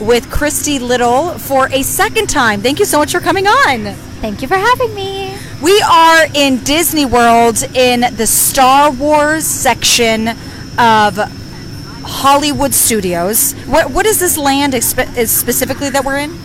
with Christy Little for a second time. Thank you so much for coming on. Thank you for having me. We are in Disney World in the Star Wars section of Hollywood Studios. What, what is this land expe- is specifically that we're in?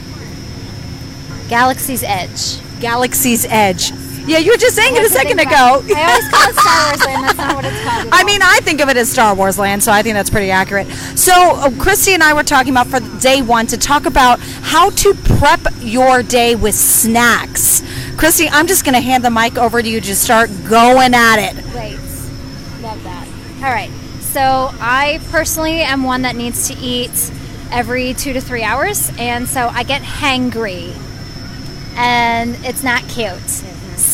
Galaxy's Edge. Galaxy's Edge. Yeah, you were just saying it a second ago. I always call it Star Wars Land. That's not what it's called. I all. mean, I think of it as Star Wars land, so I think that's pretty accurate. So, uh, Christy and I were talking about for day one to talk about how to prep your day with snacks. Christy, I'm just going to hand the mic over to you to start going at it. Great. Love that. All right. So I personally am one that needs to eat every two to three hours, and so I get hangry, and it's not cute.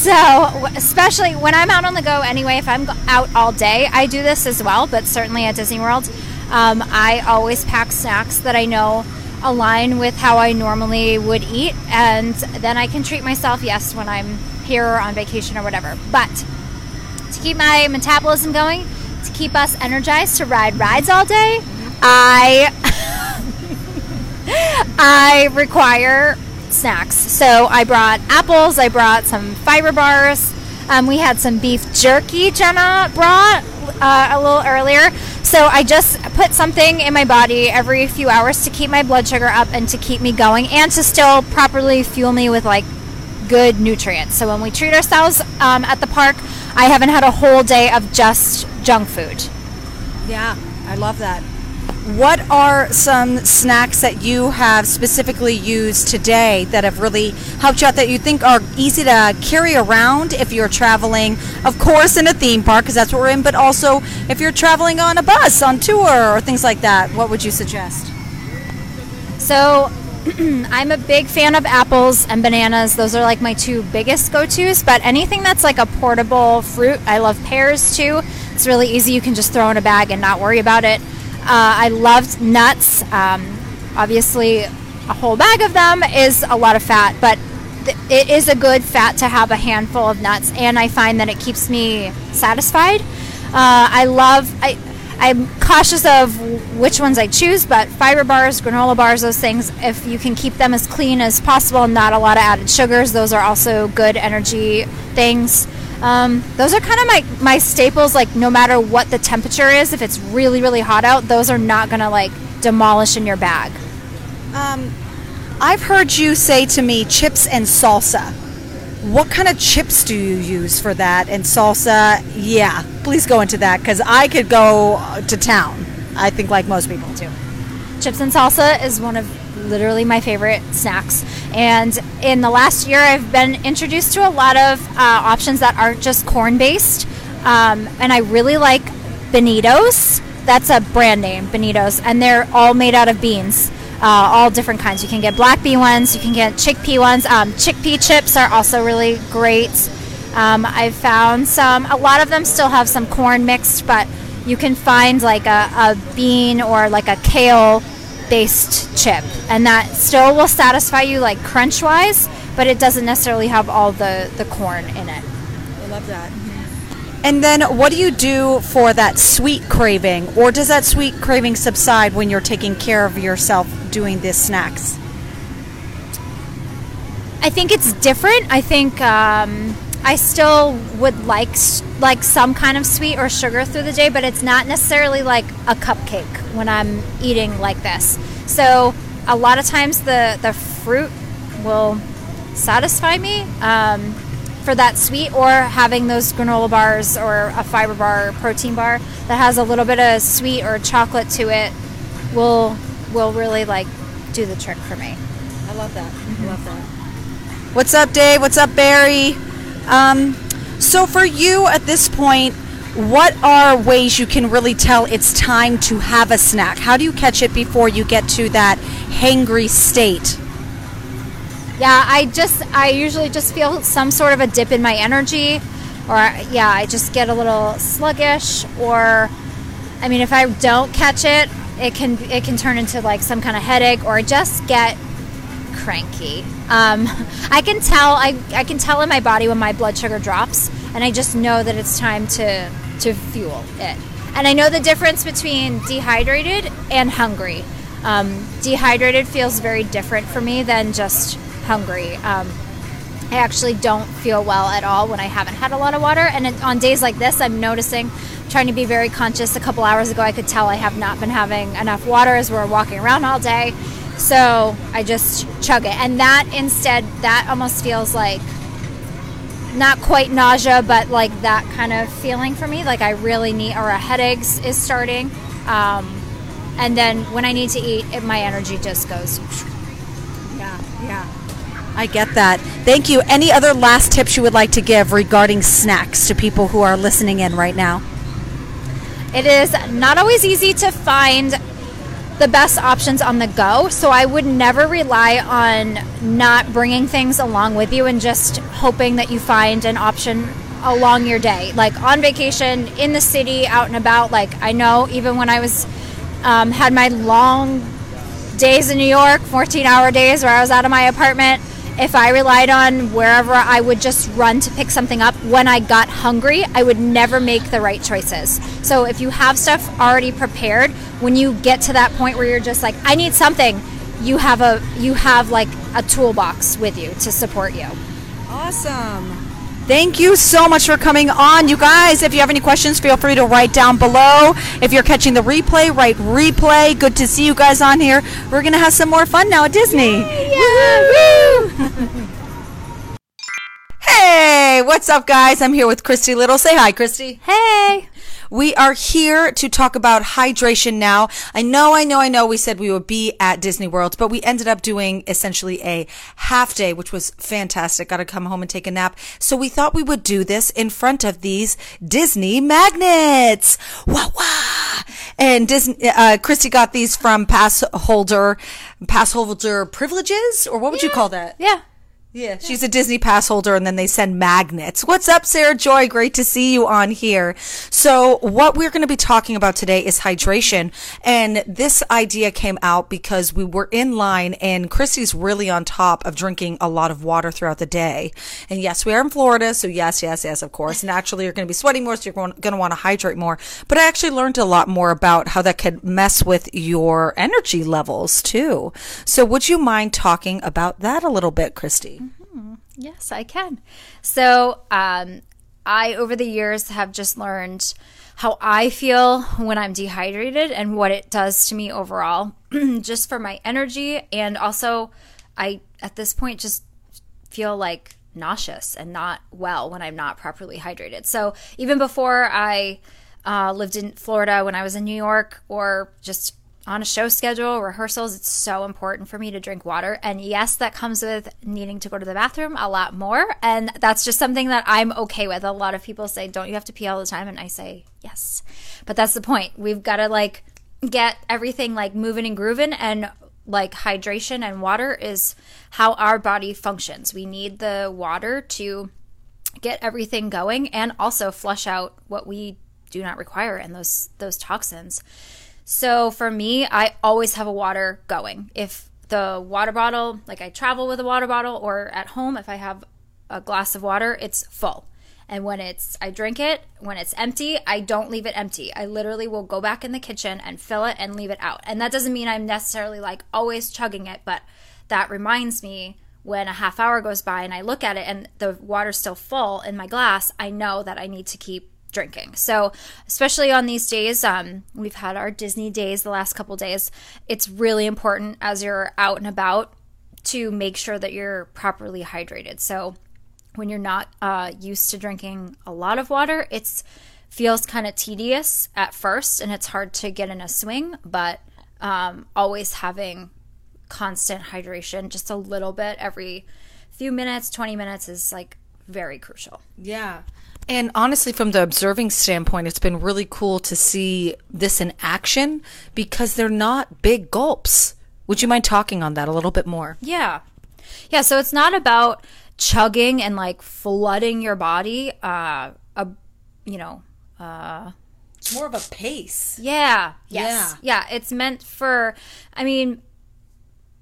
So, especially when I'm out on the go anyway, if I'm out all day, I do this as well, but certainly at Disney World, um, I always pack snacks that I know align with how I normally would eat, and then I can treat myself, yes, when I'm here or on vacation or whatever. But to keep my metabolism going, to keep us energized to ride rides all day, I I require snacks. So I brought apples, I brought some fiber bars. Um, we had some beef jerky Jenna brought uh, a little earlier. So I just put something in my body every few hours to keep my blood sugar up and to keep me going and to still properly fuel me with like good nutrients. So when we treat ourselves um, at the park, I haven't had a whole day of just junk food. Yeah, I love that. What are some snacks that you have specifically used today that have really helped you out that you think are easy to carry around if you're traveling, of course, in a theme park, because that's what we're in, but also if you're traveling on a bus, on tour, or things like that? What would you suggest? So I'm a big fan of apples and bananas. Those are like my two biggest go tos. But anything that's like a portable fruit, I love pears too. It's really easy. You can just throw in a bag and not worry about it. Uh, I loved nuts. Um, obviously, a whole bag of them is a lot of fat, but th- it is a good fat to have a handful of nuts, and I find that it keeps me satisfied. Uh, I love. I, I'm cautious of which ones I choose, but fiber bars, granola bars, those things, if you can keep them as clean as possible, not a lot of added sugars, those are also good energy things. Um, those are kind of my, my staples, like no matter what the temperature is, if it's really, really hot out, those are not going to like demolish in your bag. Um, I've heard you say to me chips and salsa. What kind of chips do you use for that? And salsa, yeah, please go into that because I could go to town. I think, like most people too. Chips and salsa is one of literally my favorite snacks. And in the last year, I've been introduced to a lot of uh, options that aren't just corn based. Um, and I really like Beanitos. That's a brand name, Beanitos. And they're all made out of beans. Uh, all different kinds. You can get black bean ones, you can get chickpea ones. Um, chickpea chips are also really great. Um, I've found some, a lot of them still have some corn mixed, but you can find like a, a bean or like a kale based chip, and that still will satisfy you like crunch wise, but it doesn't necessarily have all the, the corn in it. I love that. And then, what do you do for that sweet craving, or does that sweet craving subside when you're taking care of yourself doing these snacks? I think it's different. I think um, I still would like like some kind of sweet or sugar through the day, but it's not necessarily like a cupcake when I'm eating like this. So a lot of times the the fruit will satisfy me um, for that sweet, or having those granola bars or a fiber bar or protein bar that has a little bit of sweet or chocolate to it will will really like do the trick for me. I love that. I love that. What's up, Dave? What's up, Barry? Um, so, for you at this point, what are ways you can really tell it's time to have a snack? How do you catch it before you get to that hangry state? Yeah, I just I usually just feel some sort of a dip in my energy, or yeah, I just get a little sluggish, or I mean, if I don't catch it, it can it can turn into like some kind of headache, or just get cranky. Um, I can tell I, I can tell in my body when my blood sugar drops, and I just know that it's time to to fuel it. And I know the difference between dehydrated and hungry. Um, dehydrated feels very different for me than just hungry. Um, I actually don't feel well at all when I haven't had a lot of water. And on days like this, I'm noticing, trying to be very conscious. A couple hours ago, I could tell I have not been having enough water as we're walking around all day. So I just chug it. And that instead, that almost feels like not quite nausea, but like that kind of feeling for me. Like I really need, or a headache is starting. Um, and then when I need to eat, it, my energy just goes. Yeah, yeah. I get that. Thank you. Any other last tips you would like to give regarding snacks to people who are listening in right now? It is not always easy to find the best options on the go. So I would never rely on not bringing things along with you and just hoping that you find an option along your day. Like on vacation, in the city, out and about. Like I know even when I was um, had my long days in New York, 14 hour days where I was out of my apartment. If I relied on wherever I would just run to pick something up when I got hungry, I would never make the right choices. So if you have stuff already prepared, when you get to that point where you're just like, I need something, you have a you have like a toolbox with you to support you. Awesome. Thank you so much for coming on. You guys, if you have any questions, feel free to write down below. If you're catching the replay, write replay. Good to see you guys on here. We're going to have some more fun now at Disney. hey, what's up, guys? I'm here with Christy Little. Say hi, Christy. Hey. We are here to talk about hydration now. I know, I know, I know we said we would be at Disney World, but we ended up doing essentially a half day, which was fantastic. Got to come home and take a nap. So we thought we would do this in front of these Disney magnets. Wah wah. And Disney, uh, Christy got these from pass holder, pass holder privileges, or what would you call that? Yeah. Yeah, she's a Disney pass holder and then they send magnets. What's up, Sarah Joy? Great to see you on here. So what we're going to be talking about today is hydration. And this idea came out because we were in line and Christy's really on top of drinking a lot of water throughout the day. And yes, we are in Florida. So yes, yes, yes, of course. Naturally, you're going to be sweating more. So you're going to want to hydrate more. But I actually learned a lot more about how that could mess with your energy levels too. So would you mind talking about that a little bit, Christy? Yes, I can. So, um, I, over the years, have just learned how I feel when I'm dehydrated and what it does to me overall, just for my energy. And also, I, at this point, just feel like nauseous and not well when I'm not properly hydrated. So, even before I uh, lived in Florida, when I was in New York, or just on a show schedule, rehearsals, it's so important for me to drink water. And yes, that comes with needing to go to the bathroom a lot more. And that's just something that I'm okay with. A lot of people say, don't you have to pee all the time? And I say, yes. But that's the point. We've got to like get everything like moving and grooving. And like hydration and water is how our body functions. We need the water to get everything going and also flush out what we do not require and those those toxins. So for me, I always have a water going. If the water bottle, like I travel with a water bottle, or at home, if I have a glass of water, it's full. And when it's, I drink it. When it's empty, I don't leave it empty. I literally will go back in the kitchen and fill it and leave it out. And that doesn't mean I'm necessarily like always chugging it, but that reminds me when a half hour goes by and I look at it and the water's still full in my glass, I know that I need to keep drinking. So, especially on these days, um, we've had our Disney days the last couple days. It's really important as you're out and about to make sure that you're properly hydrated. So, when you're not uh, used to drinking a lot of water, it's feels kind of tedious at first, and it's hard to get in a swing. But um, always having constant hydration, just a little bit every few minutes, 20 minutes is like very crucial. Yeah. And honestly, from the observing standpoint, it's been really cool to see this in action because they're not big gulps. Would you mind talking on that a little bit more? Yeah. Yeah, so it's not about chugging and like flooding your body. Uh, a, you know, uh, It's more of a pace. yeah, yes, yeah. It's meant for. I mean,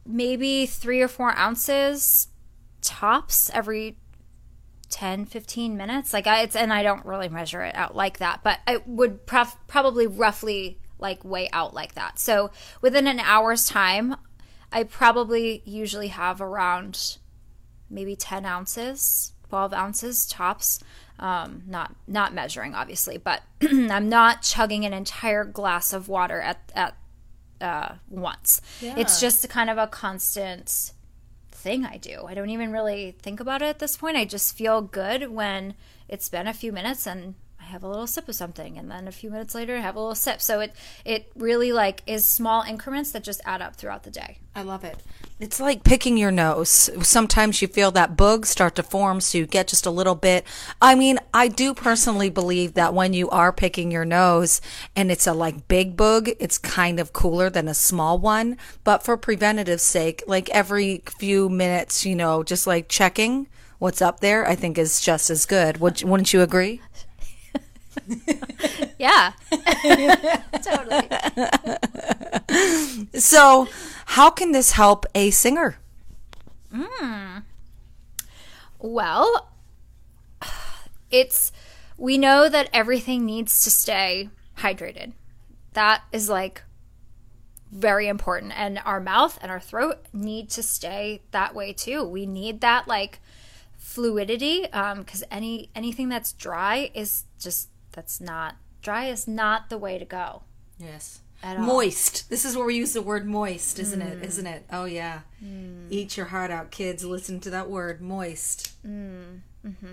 maybe three or four ounces tops every 10 15 minutes. Like i it's and i don't really measure it out like that but it would prof- probably roughly like weigh out like that. So within an hour's time i probably usually have around maybe 10 ounces 12 ounces tops. Um, not not measuring obviously but i'm not chugging an entire glass of water at at uh, once. It's just a kind of a constant thing I do. I don't even really think about it at this point. I just feel good when it's been a few minutes and have a little sip of something and then a few minutes later have a little sip. So it it really like is small increments that just add up throughout the day. I love it. It's like picking your nose. Sometimes you feel that bugs start to form, so you get just a little bit. I mean, I do personally believe that when you are picking your nose and it's a like big bug, it's kind of cooler than a small one. But for preventative sake, like every few minutes, you know, just like checking what's up there, I think is just as good. Would, wouldn't you agree? Yeah. totally. So, how can this help a singer? Well, it's we know that everything needs to stay hydrated. That is like very important and our mouth and our throat need to stay that way too. We need that like fluidity um cuz any anything that's dry is just that's not dry is not the way to go. Yes. At all. Moist. This is where we use the word moist, isn't it? Mm. Isn't it? Oh yeah. Mm. Eat your heart out, kids. Listen to that word, moist. Mm. mm-hmm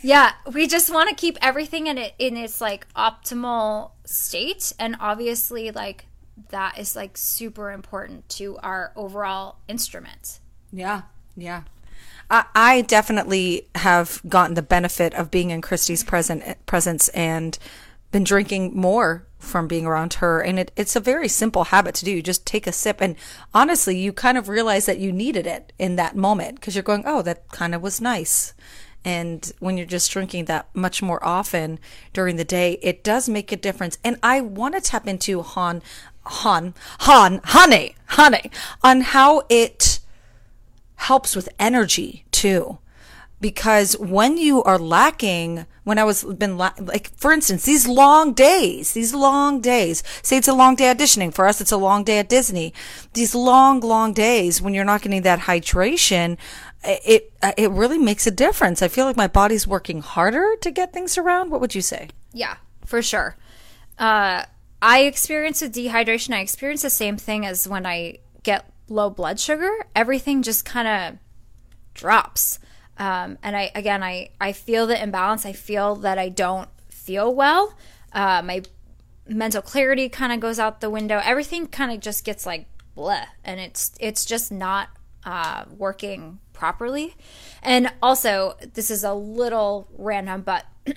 Yeah, we just want to keep everything in it in its like optimal state and obviously like that is like super important to our overall instrument. Yeah, yeah. I, definitely have gotten the benefit of being in Christy's present presence and been drinking more from being around her. And it, it's a very simple habit to do. You just take a sip, and honestly, you kind of realize that you needed it in that moment because you're going, "Oh, that kind of was nice." And when you're just drinking that much more often during the day, it does make a difference. And I want to tap into Han, Han, Han, honey, honey, on how it helps with energy too. Because when you are lacking when i was been la- like for instance these long days these long days say it's a long day auditioning. For us it's a long day at disney. These long long days when you're not getting that hydration it it really makes a difference. I feel like my body's working harder to get things around. What would you say? Yeah, for sure. Uh, I experience with dehydration. I experience the same thing as when I get low blood sugar. Everything just kind of drops. Um, and I again, I I feel the imbalance. I feel that I don't feel well. Uh, my mental clarity kind of goes out the window. Everything kind of just gets like bleh, and it's it's just not uh, working properly. And also, this is a little random, but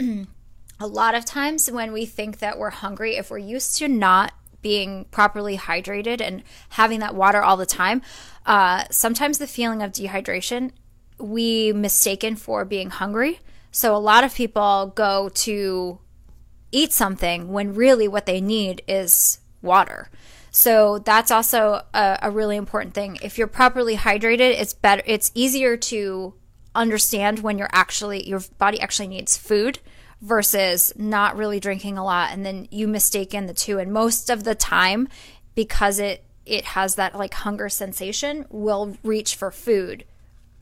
a lot of times when we think that we're hungry, if we're used to not being properly hydrated and having that water all the time, uh, sometimes the feeling of dehydration we mistaken for being hungry. So a lot of people go to eat something when really what they need is water. So that's also a, a really important thing. If you're properly hydrated, it's better. It's easier to understand when you're actually your body actually needs food versus not really drinking a lot, and then you mistaken the two. And most of the time, because it it has that like hunger sensation, we'll reach for food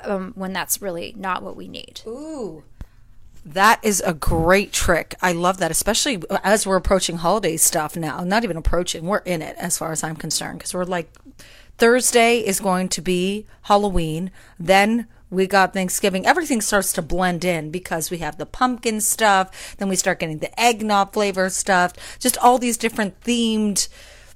um, when that's really not what we need. Ooh. That is a great trick. I love that, especially as we're approaching holiday stuff now. Not even approaching, we're in it as far as I'm concerned because we're like, Thursday is going to be Halloween. Then we got Thanksgiving. Everything starts to blend in because we have the pumpkin stuff. Then we start getting the eggnog flavor stuff. Just all these different themed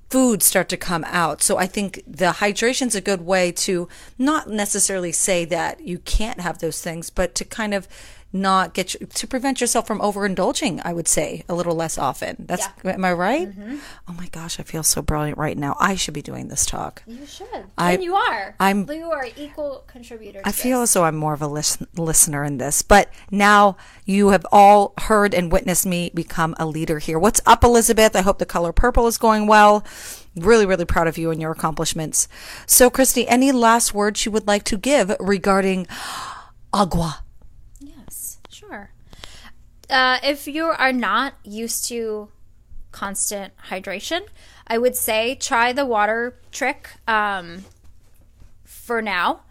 foods start to come out. So I think the hydration's a good way to not necessarily say that you can't have those things, but to kind of not get you, to prevent yourself from overindulging. I would say a little less often. That's am I right? Mm-hmm. Oh my gosh, I feel so brilliant right now. I should be doing this talk. You should. I- and you are. I'm- You are equal contributor. To I feel as though I'm more of a lis- listener in this, but now you have all heard and witnessed me become a leader here. What's up, Elizabeth? I hope the color purple is going well. Really, really proud of you and your accomplishments. So, Christy, any last words you would like to give regarding agua? Uh, if you are not used to constant hydration, I would say try the water trick um, for now.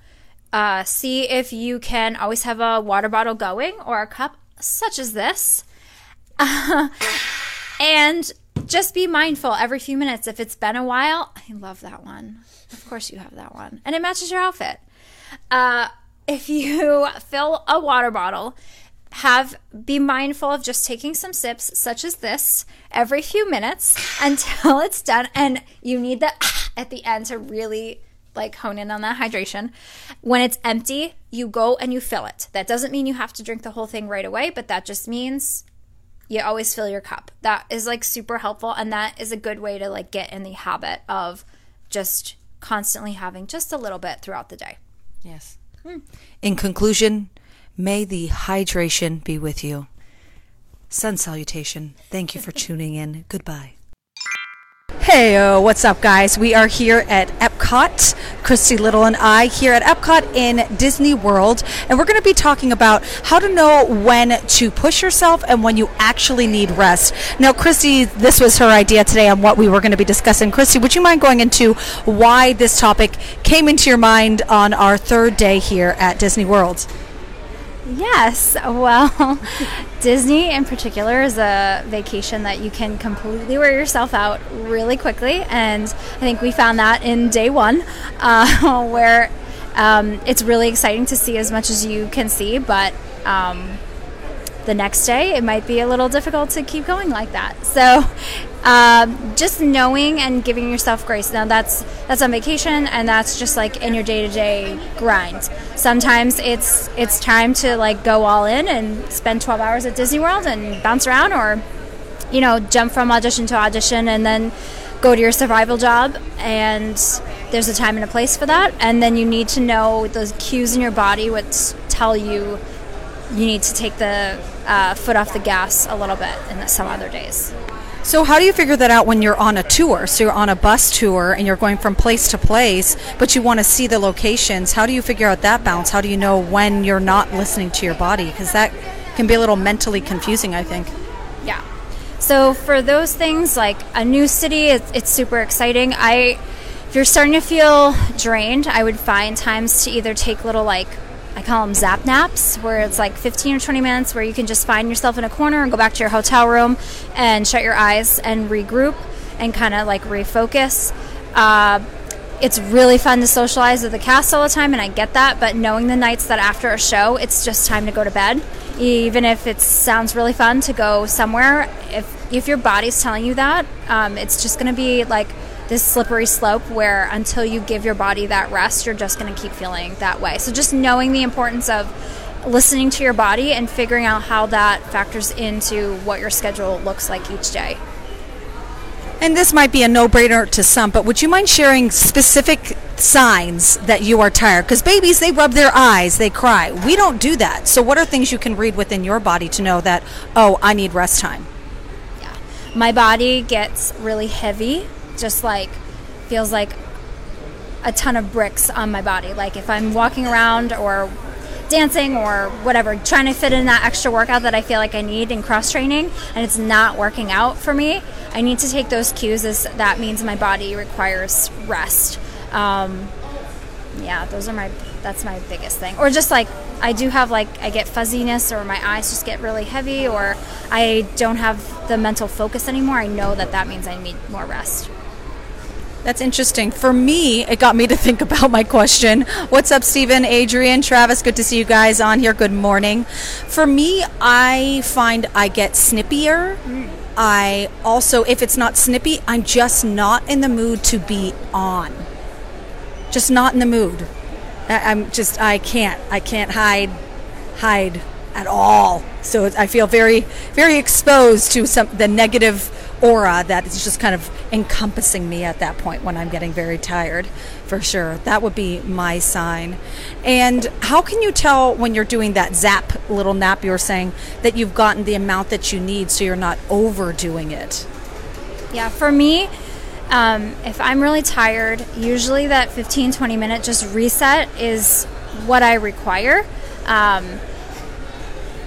Uh, see if you can always have a water bottle going or a cup such as this. and just be mindful every few minutes. If it's been a while, I love that one. Of course, you have that one. And it matches your outfit. Uh, if you fill a water bottle, have be mindful of just taking some sips such as this every few minutes until it's done. And you need the at the end to really like hone in on that hydration. When it's empty you go and you fill it. That doesn't mean you have to drink the whole thing right away but that just means you always fill your cup. That is like super helpful and that is a good way to like get in the habit of just constantly having just a little bit throughout the day. Yes. In conclusion, may the hydration be with you. Sun salutation. Thank you for tuning in. Goodbye. Hey, what's up, guys? We are here at Epcot. Christy Little and I here at Epcot in Disney World, and we're going to be talking about how to know when to push yourself and when you actually need rest. Now, Christy, this was her idea today on what we were going to be discussing. Christy, would you mind going into why this topic came into your mind on our third day here at Disney World? Yes. Well, Disney in particular is a vacation that you can completely wear yourself out really quickly. And I think we found that in day one, uh, where um, it's really exciting to see as much as you can see, but. Um, the next day it might be a little difficult to keep going like that. So um, just knowing and giving yourself grace. Now that's that's on vacation and that's just like in your day-to-day grind. Sometimes it's it's time to like go all in and spend 12 hours at disney world and bounce around or you know jump from audition to audition and then go to your survival job. And there's a time and a place for that. And then you need to know those cues in your body which tell you you need to take the uh, foot off the gas a little bit in some other days. So, how do you figure that out when you're on a tour? So, you're on a bus tour and you're going from place to place, but you want to see the locations. How do you figure out that balance? How do you know when you're not listening to your body? Because that can be a little mentally confusing, I think. Yeah. So for those things like a new city, it's, it's super exciting. I, if you're starting to feel drained, I would find times to either take little like I call them zap naps, where it's like 15 or 20 minutes where you can just find yourself in a corner and go back to your hotel room and shut your eyes and regroup and kind of like refocus. Uh, it's really fun to socialize with the cast all the time, and I get that. But knowing the nights that after a show, it's just time to go to bed, even if it sounds really fun to go somewhere. If if your body's telling you that, um, it's just going to be like this slippery slope where until you give your body that rest, you're just going to keep feeling that way. So just knowing the importance of listening to your body and figuring out how that factors into what your schedule looks like each day. And this might be a no brainer to some, but would you mind sharing specific signs that you are tired? Because babies, they rub their eyes, they cry. We don't do that. So, what are things you can read within your body to know that, oh, I need rest time? Yeah. My body gets really heavy, just like feels like a ton of bricks on my body. Like if I'm walking around or dancing or whatever, trying to fit in that extra workout that I feel like I need in cross training and it's not working out for me, I need to take those cues as that means my body requires rest. Um, yeah, those are my that's my biggest thing. Or just like I do have like I get fuzziness or my eyes just get really heavy or I don't have the mental focus anymore. I know that that means I need more rest. That's interesting. For me, it got me to think about my question. What's up, Stephen, Adrian, Travis? Good to see you guys on here. Good morning. For me, I find I get snippier. I also, if it's not snippy, I'm just not in the mood to be on. Just not in the mood. I- I'm just, I can't. I can't hide, hide at all. So I feel very, very exposed to some the negative aura that is just kind of encompassing me at that point when I'm getting very tired, for sure. That would be my sign. And how can you tell when you're doing that zap little nap you were saying that you've gotten the amount that you need so you're not overdoing it? Yeah, for me, um, if I'm really tired, usually that 15 20 minute just reset is what I require. Um,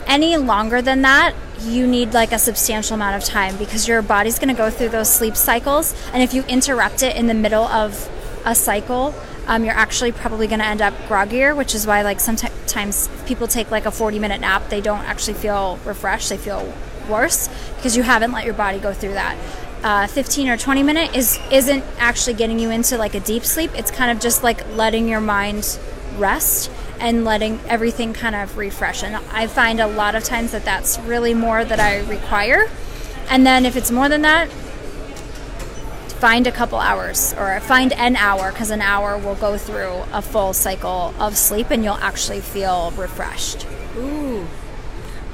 any longer than that, you need like a substantial amount of time because your body's going to go through those sleep cycles. And if you interrupt it in the middle of a cycle, um, you're actually probably going to end up groggier, which is why like sometimes people take like a 40 minute nap. They don't actually feel refreshed. They feel worse because you haven't let your body go through that. Uh, 15 or 20 minute is isn't actually getting you into like a deep sleep. It's kind of just like letting your mind rest and letting everything kind of refresh. And I find a lot of times that that's really more that I require. And then if it's more than that, find a couple hours or find an hour because an hour will go through a full cycle of sleep and you'll actually feel refreshed. Ooh.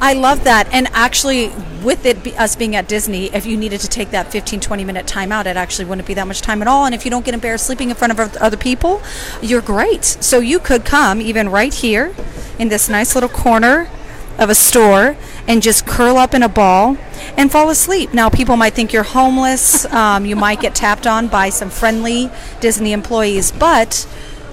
I love that. And actually, with it be, us being at Disney, if you needed to take that 15, 20 minute time out, it actually wouldn't be that much time at all. And if you don't get embarrassed sleeping in front of other people, you're great. So you could come even right here in this nice little corner of a store and just curl up in a ball and fall asleep. Now, people might think you're homeless. Um, you might get tapped on by some friendly Disney employees, but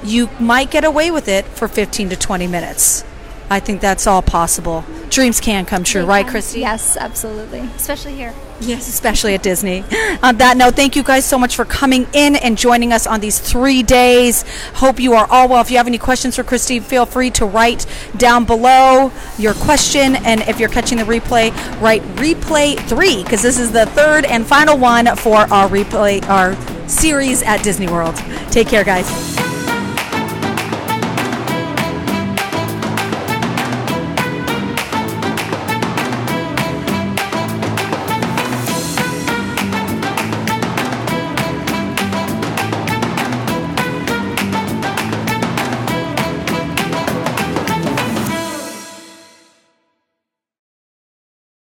you might get away with it for 15 to 20 minutes. I think that's all possible. Dreams can come true, They right, can. Christy? Yes, absolutely. Especially here. Yes, especially at Disney. On that note, thank you guys so much for coming in and joining us on these three days. Hope you are all well. If you have any questions for Christy, feel free to write down below your question. And if you're catching the replay, write replay three because this is the third and final one for our replay, our series at Disney World. Take care, guys.